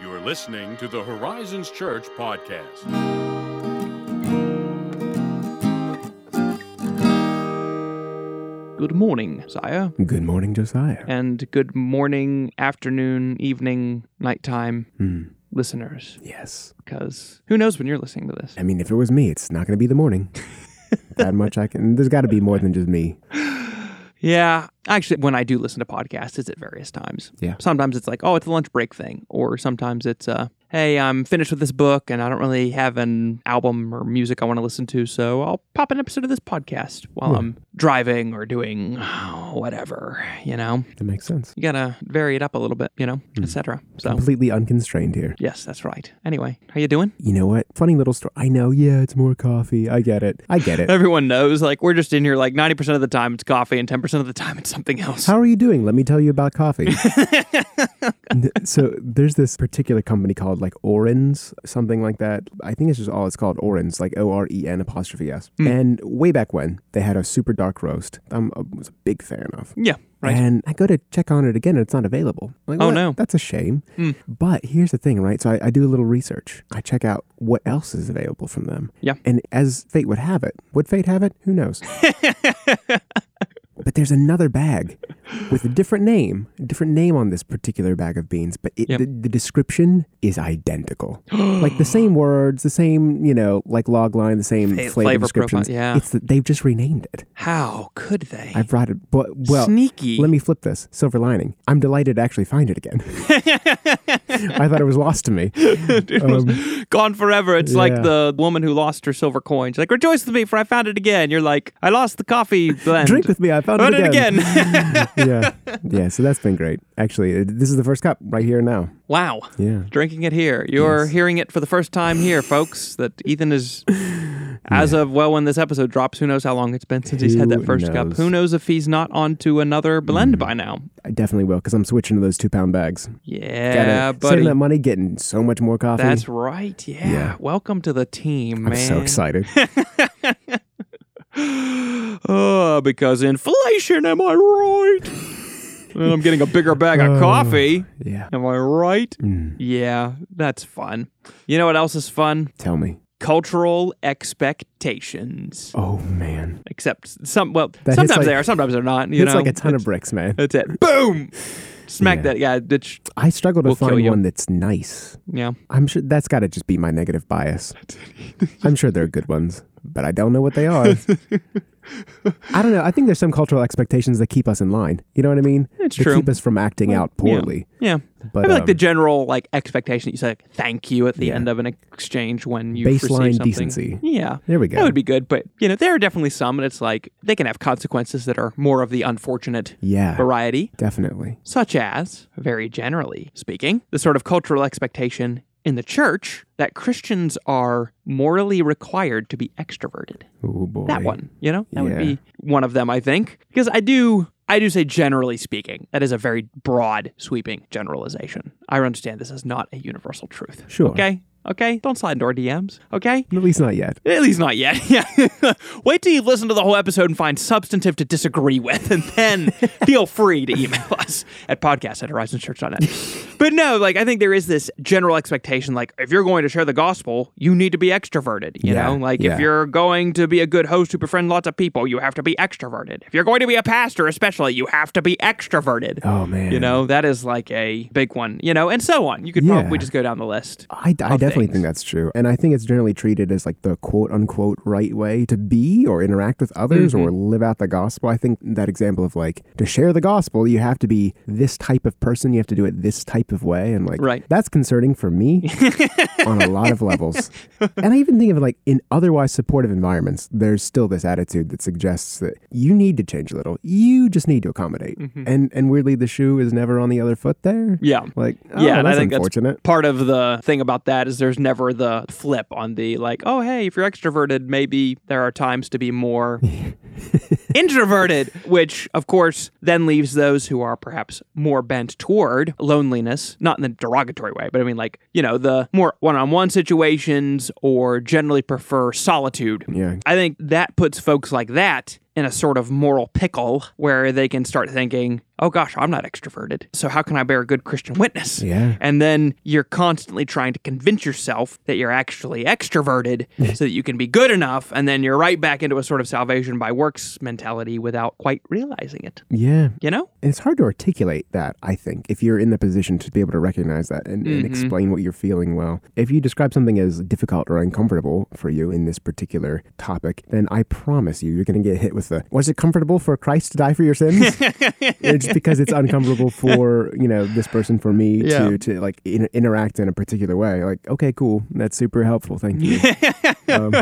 You're listening to the Horizons Church podcast. Good morning, Sire. Good morning, Josiah. And good morning, afternoon, evening, nighttime Hmm. listeners. Yes. Because who knows when you're listening to this? I mean, if it was me, it's not going to be the morning. that much I can. There's got to be more than just me. Yeah. Actually, when I do listen to podcasts, it's at various times. Yeah. Sometimes it's like, oh, it's a lunch break thing. Or sometimes it's, uh, hey, I'm finished with this book and I don't really have an album or music I want to listen to. So I'll pop an episode of this podcast while Hmm. I'm driving or doing whatever, you know? That makes sense. You got to vary it up a little bit, you know, Hmm. etc. So. Completely unconstrained here. Yes, that's right. Anyway, how you doing? You know what? Funny little story. I know. Yeah, it's more coffee. I get it. I get it. Everyone knows, like, we're just in here like 90% of the time it's coffee and 10% of the time it's something else. How are you doing? Let me tell you about coffee. So there's this particular company called like Oren's, something like that. I think it's just all it's called Oren's, like O R E N apostrophe S. Hmm. And way back when they had a super dark roast, I'm, I was a big fan of. yeah, right. And I go to check on it again, and it's not available. I'm like, Oh, "What? no. that's a shame. Hmm. But here's the thing, right? So I, I do a little research. I check out what else is available from them. Yeah. And as fate would have it, would fate have it? Who knows? but there's another bag with a different name, a different name on this particular bag of beans, but it, Yep. the, the description is identical. like the same words, the same, you know, like log line, the same flavor, flavor descriptions. profile, yeah. It's the, they've just renamed it. How could they? I brought it, but well, Sneaky. let me flip this. Silver lining. I'm delighted to actually find it again. I thought it was lost to me. It Um, gone forever. It's like the woman who lost her silver coin. She's like, rejoice with me, for I found it again. You're like, I lost the coffee blend. Drink with me. I found Found it it again. again. yeah. Yeah. So that's been great. Actually, uh, this is the first cup right here now. wow. Yeah. Drinking it here. You're Yes. hearing it for the first time here, folks. That Ethan is, as of well, when this episode drops, who knows how long it's been since he's had that first cup. knows? Mm. Who knows if he's not onto another blend by now? I definitely will because I'm switching to those two pound bags. Yeah, buddy. Saving that money, getting so much more coffee. That's right. Yeah. Yeah. Welcome to the team, I'm man. so excited. oh, because inflation, am I right? I'm getting a bigger bag of Oh. coffee. yeah. Am I right? Mm, Yeah, that's fun. You know what else is fun? tell me. Cultural expectations. Oh man, Except some, well, hits sometimes like- they are, sometimes they're not. You it's know, like a ton of bricks, man. That's it. Boom. Smack Yeah. that. Yeah, that's, I struggle to We'll find one that's nice. yeah. I'm sure that's got to just be my negative bias. I'm sure there are good ones, but I don't know what they are. I don't know. I think there's some cultural expectations that keep us in line. You know what I mean? It's true. keep us from acting out poorly. Yeah. But I feel like the um, general like expectation that you say like, thank you at the Yeah. end of an exchange when you Baseline receive something. decency. Yeah. there we go. That would be good, but you know, there are definitely some and it's like they can have consequences that are more of the unfortunate yeah, variety, definitely. such as, very generally speaking, the sort of cultural expectation in the church that Christians are morally required to be extroverted. Oh boy, That one, you know? That would Yeah. be one of them, I think. Because I do I do say generally speaking. That is a very broad, sweeping generalization. I understand this is not a universal truth. Sure. Okay? Okay? Don't slide into our DMs. Okay? At least not yet. At least not yet. Yeah. Wait till you listen to the whole episode and find substantive to disagree with, and then feel free to email us at podcast at horizonchurch.net. but no, like I think there is this general expectation, like if you're going to share the gospel, you need to be extroverted. You Yeah, know, like yeah. if you're going to be a good host who befriend lots of people, you have to be extroverted. If you're going to be a pastor, especially, you have to be extroverted. Oh man, You know, that is like a big one, you know, and so on. You could Yeah. probably just go down the list. I, I of definitely think that's true. And I think it's generally treated as like the quote unquote right way to be or interact with others or Mm-hmm. live out the gospel. I think that example of like to share the gospel, you have to be this type of person, you have to do it this type of way. And like, Right. that's concerning for me on a lot of levels. And I even think of it like in otherwise supportive environments, there's still this attitude that suggests that you need to change a little. You just need to accommodate. And and weirdly, the shoe is never on the other foot there. Mm-hmm. Yeah. Like, oh, yeah, and I that's think unfortunate. that's part of the thing about that is there's never the flip on the like, oh hey, if you're extroverted, maybe there are times to be more introverted, which of course then leaves those who are perhaps more bent toward loneliness, not in the derogatory way, but I mean like, you know, the more one-on-one situations or generally prefer solitude. yeah. I think that puts folks like that in a sort of moral pickle where they can start thinking, oh gosh, I'm not extroverted. So how can I bear a good Christian witness? Yeah. And then you're constantly trying to convince yourself that you're actually extroverted so that you can be good enough. And then you're right back into a sort of salvation by works mentality without quite realizing it. Yeah. You know? And it's hard to articulate that, I think, if you're in the position to be able to recognize that and, and mm-hmm. explain what you're feeling well. If you describe something as difficult or uncomfortable for you in this particular topic, then I promise you, you're going to get hit with the, was it comfortable for Christ to die for your sins? it's because it's uncomfortable for, you know, this person, for me Yeah. to, to like in, interact in a particular way. Like, okay, cool. That's super helpful. Thank you. um,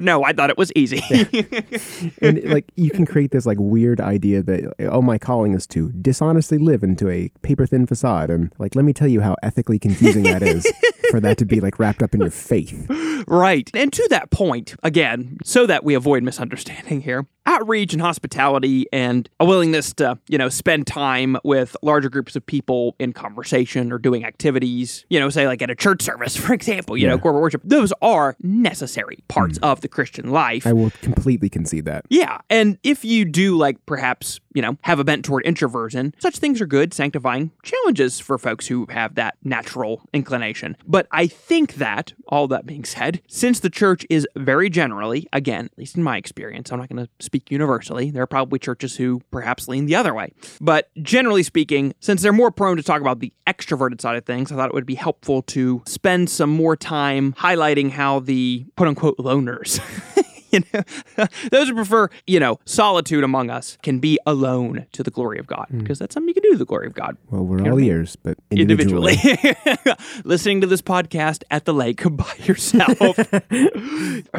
No, I thought it was easy. and like you can create this like weird idea that oh my calling is to dishonestly live into a paper thin facade and like let me tell you how ethically confusing that is for that to be like wrapped up in your faith Right. And to that point, again, so that we avoid misunderstanding here, outreach and hospitality and a willingness to, you know, spend time with larger groups of people in conversation or doing activities, you know, say like at a church service, for example, you know, corporate worship, those are necessary parts hmm. of the Christian life. i will completely concede that Yeah. And if you do, like, perhaps, you know, have a bent toward introversion, such things are good, sanctifying challenges for folks who have that natural inclination. But I think that, all that being said, since the church is very generally, again, at least in my experience, I'm not going to speak universally, there are probably churches who perhaps lean the other way. But generally speaking, since they're more prone to talk about the extroverted side of things, I thought it would be helpful to spend some more time highlighting how the quote unquote loners. you know, those who prefer, you know, solitude among us can be alone to the glory of God hmm. because that's something you can do to the glory of God well we're all ears but individually, individually. Listening to this podcast at the lake by yourself.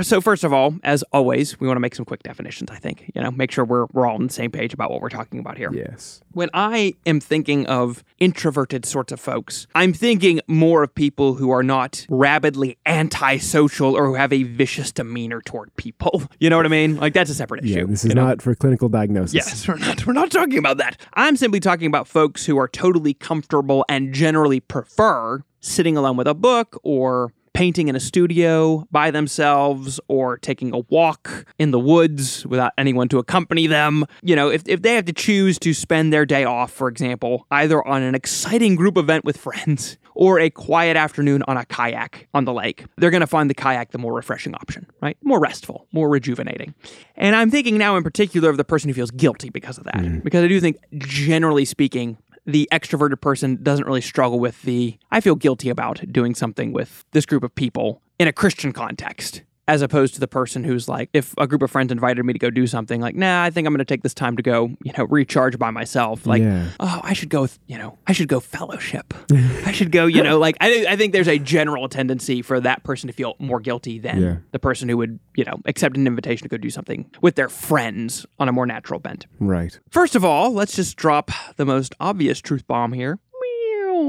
so, first of all, as always, we want to make some quick definitions, I think. You know, make sure we're, we're all on the same page about what we're talking about here. yes When I am thinking of introverted sorts of folks, I'm thinking more of people who are not rabidly antisocial or who have a vicious demeanor toward people. You know what I mean? Like that's a separate issue. yeah this you is know? not for clinical diagnosis Yes, we're not. We're not talking about that. I'm simply talking about folks who are totally comfortable and generally prefer sitting alone with a book or painting in a studio by themselves or taking a walk in the woods without anyone to accompany them. You know, if, if they have to choose to spend their day off, for example, either on an exciting group event with friends or a quiet afternoon on a kayak on the lake, they're going to find the kayak the more refreshing option, right? More restful, more rejuvenating. And I'm thinking now in particular of the person who feels guilty because of that. Mm-hmm. Because I do think, generally speaking, the extroverted person doesn't really struggle with the I feel guilty about doing something with this group of people in a Christian context. As opposed to the person who's like, if a group of friends invited me to go do something, like, nah, I think I'm going to take this time to go, you know, recharge by myself. Like, Yeah. oh, I should go, with, you know, I should go fellowship. I should go, you know, like, I, I think there's a general tendency for that person to feel more guilty than Yeah. the person who would, you know, accept an invitation to go do something with their friends on a more natural bent. right First of all, let's just drop the most obvious truth bomb here.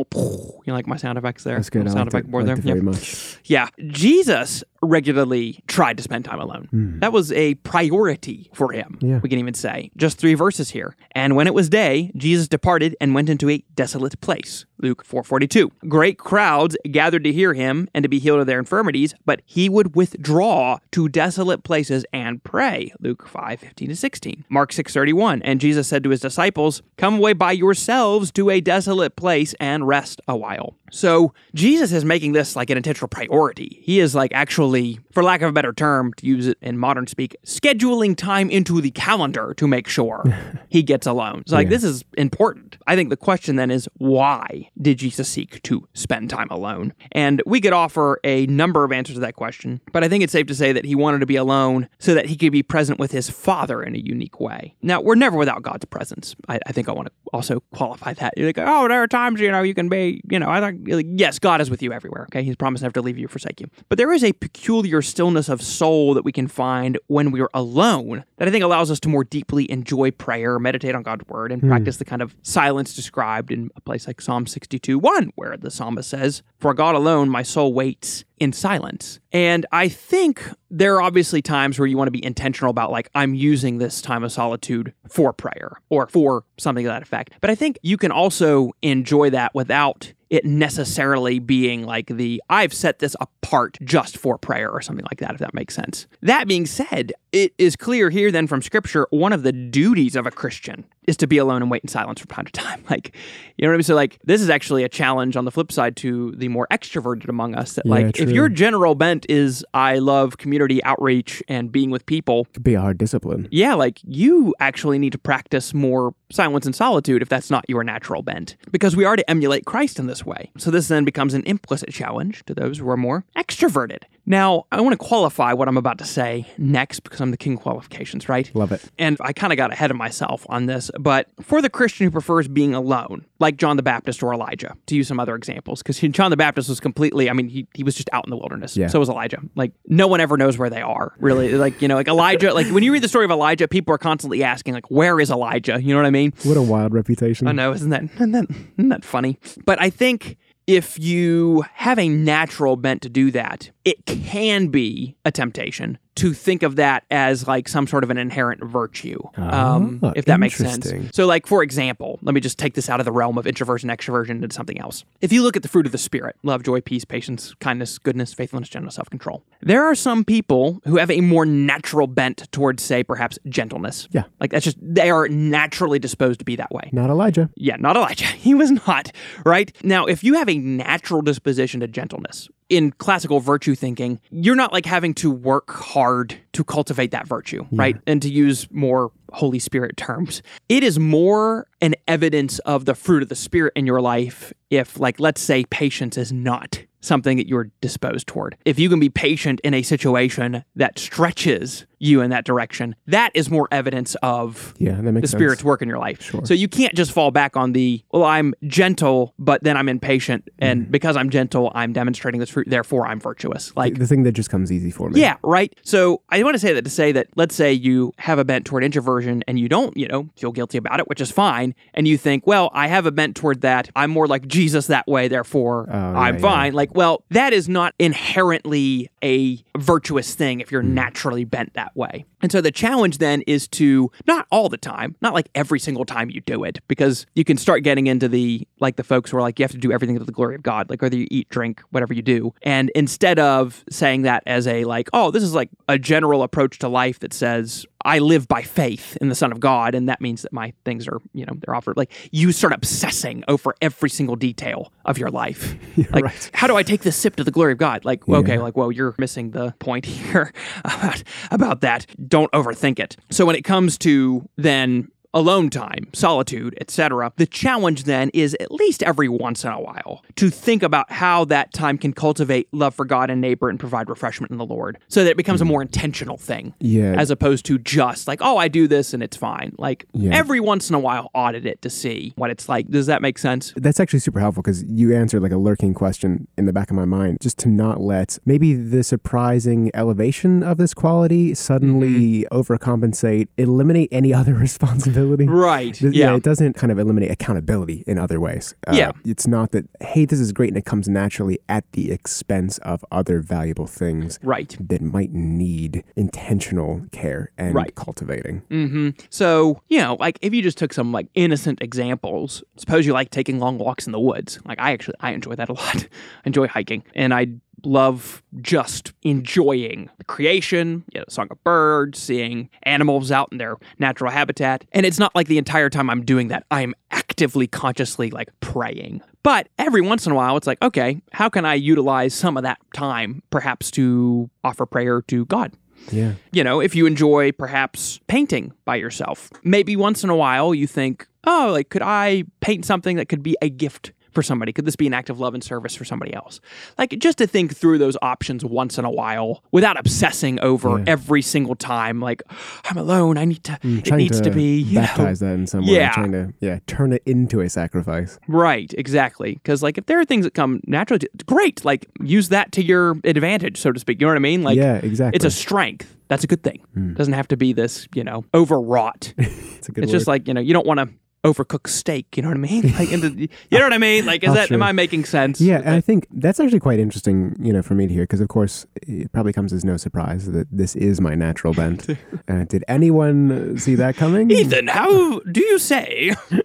You like my sound effects there? that's good Sound effect board there. very Yeah. much Yeah. Jesus regularly tried to spend time alone. Hmm. That was a priority for him. Yeah. We can even say. Just three verses here. And when it was day, Jesus departed and went into a desolate place. Luke 4:42. Great crowds gathered to hear him and to be healed of their infirmities, but he would withdraw to desolate places and pray. Luke 5:15 to 16. Mark 6:31. And Jesus said to his disciples, "Come away by yourselves to a desolate place and rest a while." So Jesus is making this like an intentional priority. He is like actually, for lack of a better term, to use it in modern speak, scheduling time into the calendar to make sure he gets alone. So like Yeah. this is important. I think the question then is why did Jesus seek to spend time alone? And we could offer a number of answers to that question, but I think it's safe to say that he wanted to be alone so that he could be present with his father in a unique way. Now, we're never without God's presence. I, I think I want to also qualify that. You're like, oh, there are times, you know, you can be, you know, I think, like, yes, God is with you everywhere, okay? He's promised never to leave you or forsake you. But there is a peculiar stillness of soul that we can find when we're alone that I think allows us to more deeply enjoy prayer, meditate on God's word, and hmm. practice the kind of silence described in a place like Psalm 62 1, where the psalmist says, For God alone my soul waits in silence. And I think there are obviously times where you want to be intentional about, like, I'm using this time of solitude for prayer or for something to that effect. But I think you can also enjoy that without it necessarily being like the I've set this apart just for prayer or something like that, if that makes sense. That being said, it is clear here then from scripture one of the duties of a Christian is to be alone and wait in silence from time to time. Like, you know what I mean? So, like, this is actually a challenge on the flip side to the more extroverted among us. That, Yeah, like, if your general bent is I love community outreach and being with people, Could be a hard discipline. yeah, like you actually need to practice more silence and solitude if that's not your natural bent, because we are to emulate Christ in this way. So this then becomes an implicit challenge to those who are more extroverted. Now, I want to qualify what I'm about to say next because I'm the king of qualifications, right? Love it. And I kind of got ahead of myself on this, but for the Christian who prefers being alone, like John the Baptist or Elijah, to use some other examples, because John the Baptist was completely, I mean, he, he was just out in the wilderness. Yeah. So was Elijah. Like, no one ever knows where they are, really. Like, you know, like Elijah, like when you read the story of Elijah, people are constantly asking, like, where is Elijah? You know what I mean? What a wild reputation. I know, isn't that, isn't that, isn't that funny? But I think if you have a natural bent to do that, it can be a temptation to think of that as like some sort of an inherent virtue, um, Ah, if that makes sense. So, like for example, let me just take this out of the realm of introversion, extroversion, into something else. If you look at the fruit of the spirit, love, joy, peace, patience, kindness, goodness, faithfulness, gentleness, self-control, there are some people who have a more natural bent towards, say, perhaps gentleness. Yeah. like that's just they are naturally disposed to be that way. Not Elijah. Yeah, not Elijah. He was not, right? Now, if you have a natural disposition to gentleness, in classical virtue thinking, you're not like having to work hard to cultivate that virtue, right? And to use more Holy Spirit terms, it is more an evidence of the fruit of the Spirit in your life if, like, let's say patience is not something that you're disposed toward. If you can be patient in a situation that stretches you in that direction, that is more evidence of Yeah, that makes the sense. Spirit's work in your life. So you can't just fall back on the, well, I'm gentle, but then I'm impatient. And mm-hmm. because I'm gentle, I'm demonstrating this fruit, therefore I'm virtuous. Like, The thing that just comes easy for me. yeah, right. So I want to say that to say that let's say you have a bent toward introversion and you don't, you know, feel guilty about it, which is fine. And you think, well, I have a bent toward that. I'm more like Jesus that way, therefore Oh, yeah, I'm yeah. fine. Like, well, that is not inherently a virtuous thing if Hmm. you're naturally bent that way. And so the challenge then is to not all the time, not like every single time you do it, because you can start getting into the like the folks who are like, you have to do everything to the glory of God, like whether you eat, drink, whatever you do. And instead of saying that as a like, oh, this is like a general approach to life that says, I live by faith in the Son of God, and that means that my things are, you know, they're offered. Like you start obsessing over every single detail of your life. like, right. how do I take this sip to the glory of God? Like, okay, Yeah. like, well, you're missing the point here about, about that. Don't overthink it. So when it comes to then alone time, solitude, etc., the challenge then is at least every once in a while to think about how that time can cultivate love for God and neighbor and provide refreshment in the Lord so that it becomes a more intentional thing Yeah. as opposed to just like, oh, I do this and it's fine. Like Yeah. every once in a while, audit it to see what it's like. Does that make sense? That's actually super helpful because you answered like a lurking question in the back of my mind, just to not let maybe the surprising elevation of this quality suddenly Mm-hmm. overcompensate, eliminate any other responsibility. Right. Th- Yeah. it doesn't kind of eliminate accountability in other ways. Uh, Yeah. It's not that, hey, this is great and it comes naturally at the expense of other valuable things Right. that might need intentional care and Right. cultivating. hmm So, you know, like if you just took some like innocent examples, suppose you like taking long walks in the woods. Like I actually I enjoy that a lot. I enjoy hiking and I love just enjoying the creation, you know, song of birds, seeing animals out in their natural habitat. And it's not like the entire time I'm doing that, I'm actively consciously like praying. But every once in a while, it's like, okay, how can I utilize some of that time perhaps to offer prayer to God? Yeah. you know, if you enjoy perhaps painting by yourself, maybe once in a while you think, oh, like, could I paint something that could be a gift for somebody? Could this be an act of love and service for somebody else? Like, just to think through those options once in a while without obsessing over Yeah. every single time, like, I'm alone. I need to, mm, it needs to, be, you know, baptize that in some way. Yeah. Trying to, yeah, turn it into a sacrifice. Right, exactly. Because like if there are things that come naturally, to, great. Like use that to your advantage, so to speak. You know what I mean? Like yeah, exactly. it's a strength. That's a good thing. Mm. Doesn't have to be this, you know, overwrought. it's a good it's just like you know, you don't want to overcook steak. You know what I mean? Like, into, you know what I mean? Like, is Oh, that sure. am I making sense? Yeah, and I think that's actually quite interesting, you know, for me to hear, because of course it probably comes as no surprise that this is my natural bent. uh, did anyone see that coming? Ethan, how do you say?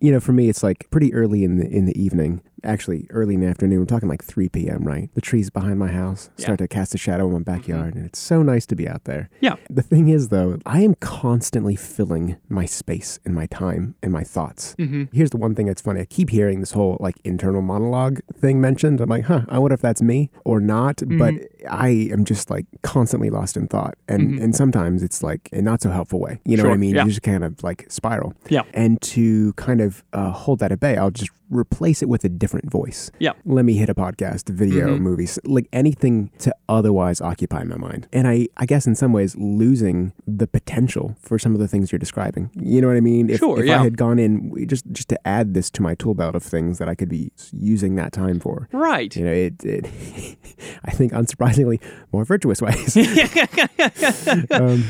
You know, for me, it's like pretty early in the in the evening, actually early in the afternoon. We're talking like 3 p.m., right? The trees behind my house Yeah. start to cast a shadow in my backyard, and it's so nice to be out there. Yeah. The thing is, though, I am constantly filling my space and my time and my thoughts. Mm-hmm. Here's the one thing that's funny. I keep hearing this whole like internal monologue thing mentioned. I'm like, huh, I wonder if that's me or not. But I am just like constantly lost in thought. And and sometimes it's like a not so helpful way. You know what I mean? yeah. You just kind of like spiral. Yeah. And to kind of uh, hold that at bay, I'll just replace it with a different voice. Yeah. Let me hit a podcast, video, Mhm. movies, like anything to otherwise occupy my mind. And I, I guess in some ways losing the potential for some of the things you're describing. You know what I mean? If, Sure, if yeah. I had gone in just just to add this to my tool belt of things that I could be using that time for. Right. You know, it, it I think unsurprisingly more virtuous ways. um,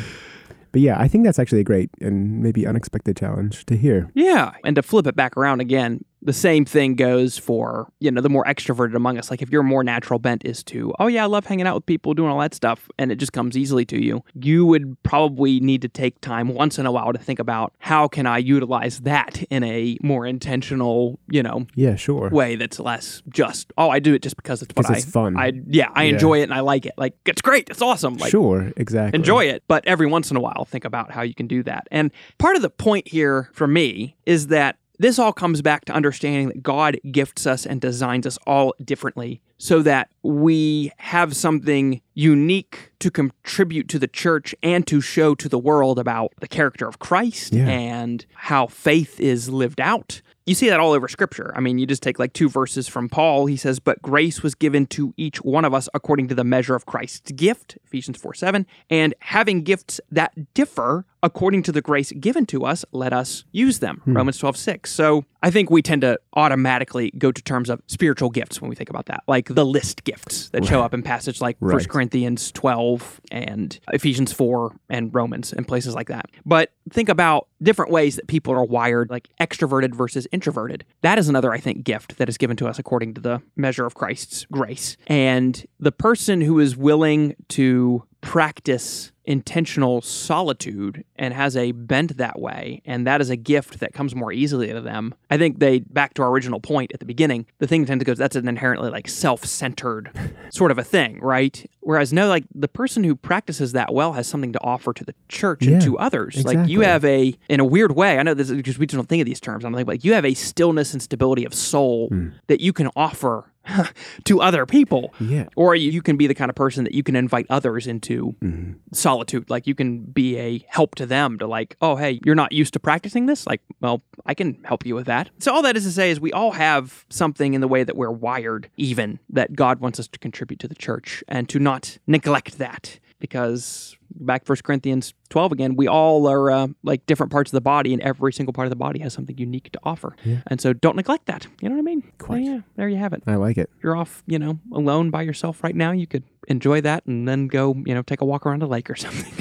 but yeah, I think that's actually a great and maybe unexpected challenge to hear. Yeah. And to flip it back around again, the same thing goes for, you know, the more extroverted among us. Like if your more natural bent is to, oh yeah, I love hanging out with people, doing all that stuff, and it just comes easily to you, you would probably need to take time once in a while to think about how can I utilize that in a more intentional, you know, Yeah, sure. way that's less just, oh, I do it just because it's what I it's fun. I yeah, I Yeah. enjoy it and I like it. Like it's great. It's awesome. Like sure, exactly. enjoy it, but every once in a while, think about how you can do that. And part of the point here for me is that this all comes back to understanding that God gifts us and designs us all differently so that we have something unique to contribute to the church and to show to the world about the character of Christ Yeah. and how faith is lived out. You see that all over scripture. I mean, you just take like two verses from Paul. He says, But grace was given to each one of us according to the measure of Christ's gift, Ephesians 4 7. And having gifts that differ according to the grace given to us, let us use them, hmm. Romans 12 6. So I think we tend to automatically go to terms of spiritual gifts when we think about that, like the list gifts that show up in passage like Right. 1 Corinthians 12 and Ephesians 4 and Romans and places like that. But think about different ways that people are wired, like extroverted versus introverted. That is another, I think, gift that is given to us according to the measure of Christ's grace. And the person who is willing to practice intentional solitude and has a bent that way and that is a gift that comes more easily to them. I think they back to our original point at the beginning the thing tends to go that's an inherently like self-centered sort of a thing right? Whereas no like the person who practices that well has something to offer to the church and to others. Like you have a in a weird way i know this is because we just don't think of these terms i'm like like you have a stillness and stability of soul Hmm. that you can offer to other people Yeah. or you, can be the kind of person that you can invite others into Mm-hmm. solitude. Like you can be a help to them to like, oh, hey, you're not used to practicing this. Like, well, I can help you with that. So all that is to say is we all have something in the way that we're wired, even that God wants us to contribute to the church and to not neglect that because back First Corinthians 12 again, we all are uh, like different parts of the body and every single part of the body has something unique to offer. And so don't neglect that. You know what I mean? Quite. Yeah, there you have it I like it. you're off, you know, alone by yourself right now, you could enjoy that and then go, you know, take a walk around a lake or something.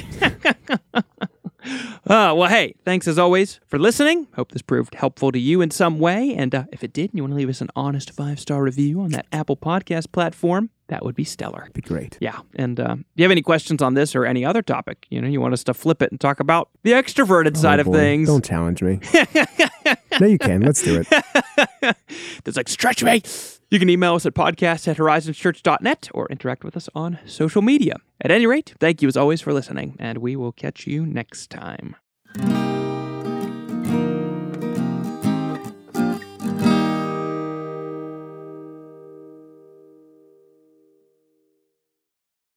Uh, well, hey, thanks as always for listening. Hope this proved helpful to you in some way. And uh, if it did, and you want to leave us an honest five star review on that Apple Podcast platform, that would be stellar. Be great. Yeah. And uh, if you have any questions on this or any other topic, you know, you want us to flip it and talk about the extroverted side Oh, of things. Don't challenge me. no, you can. Let's do it. that's like stretch me. You can email us at podcast at horizonschurch.net or interact with us on social media. At any rate, thank you as always for listening, and we will catch you next time.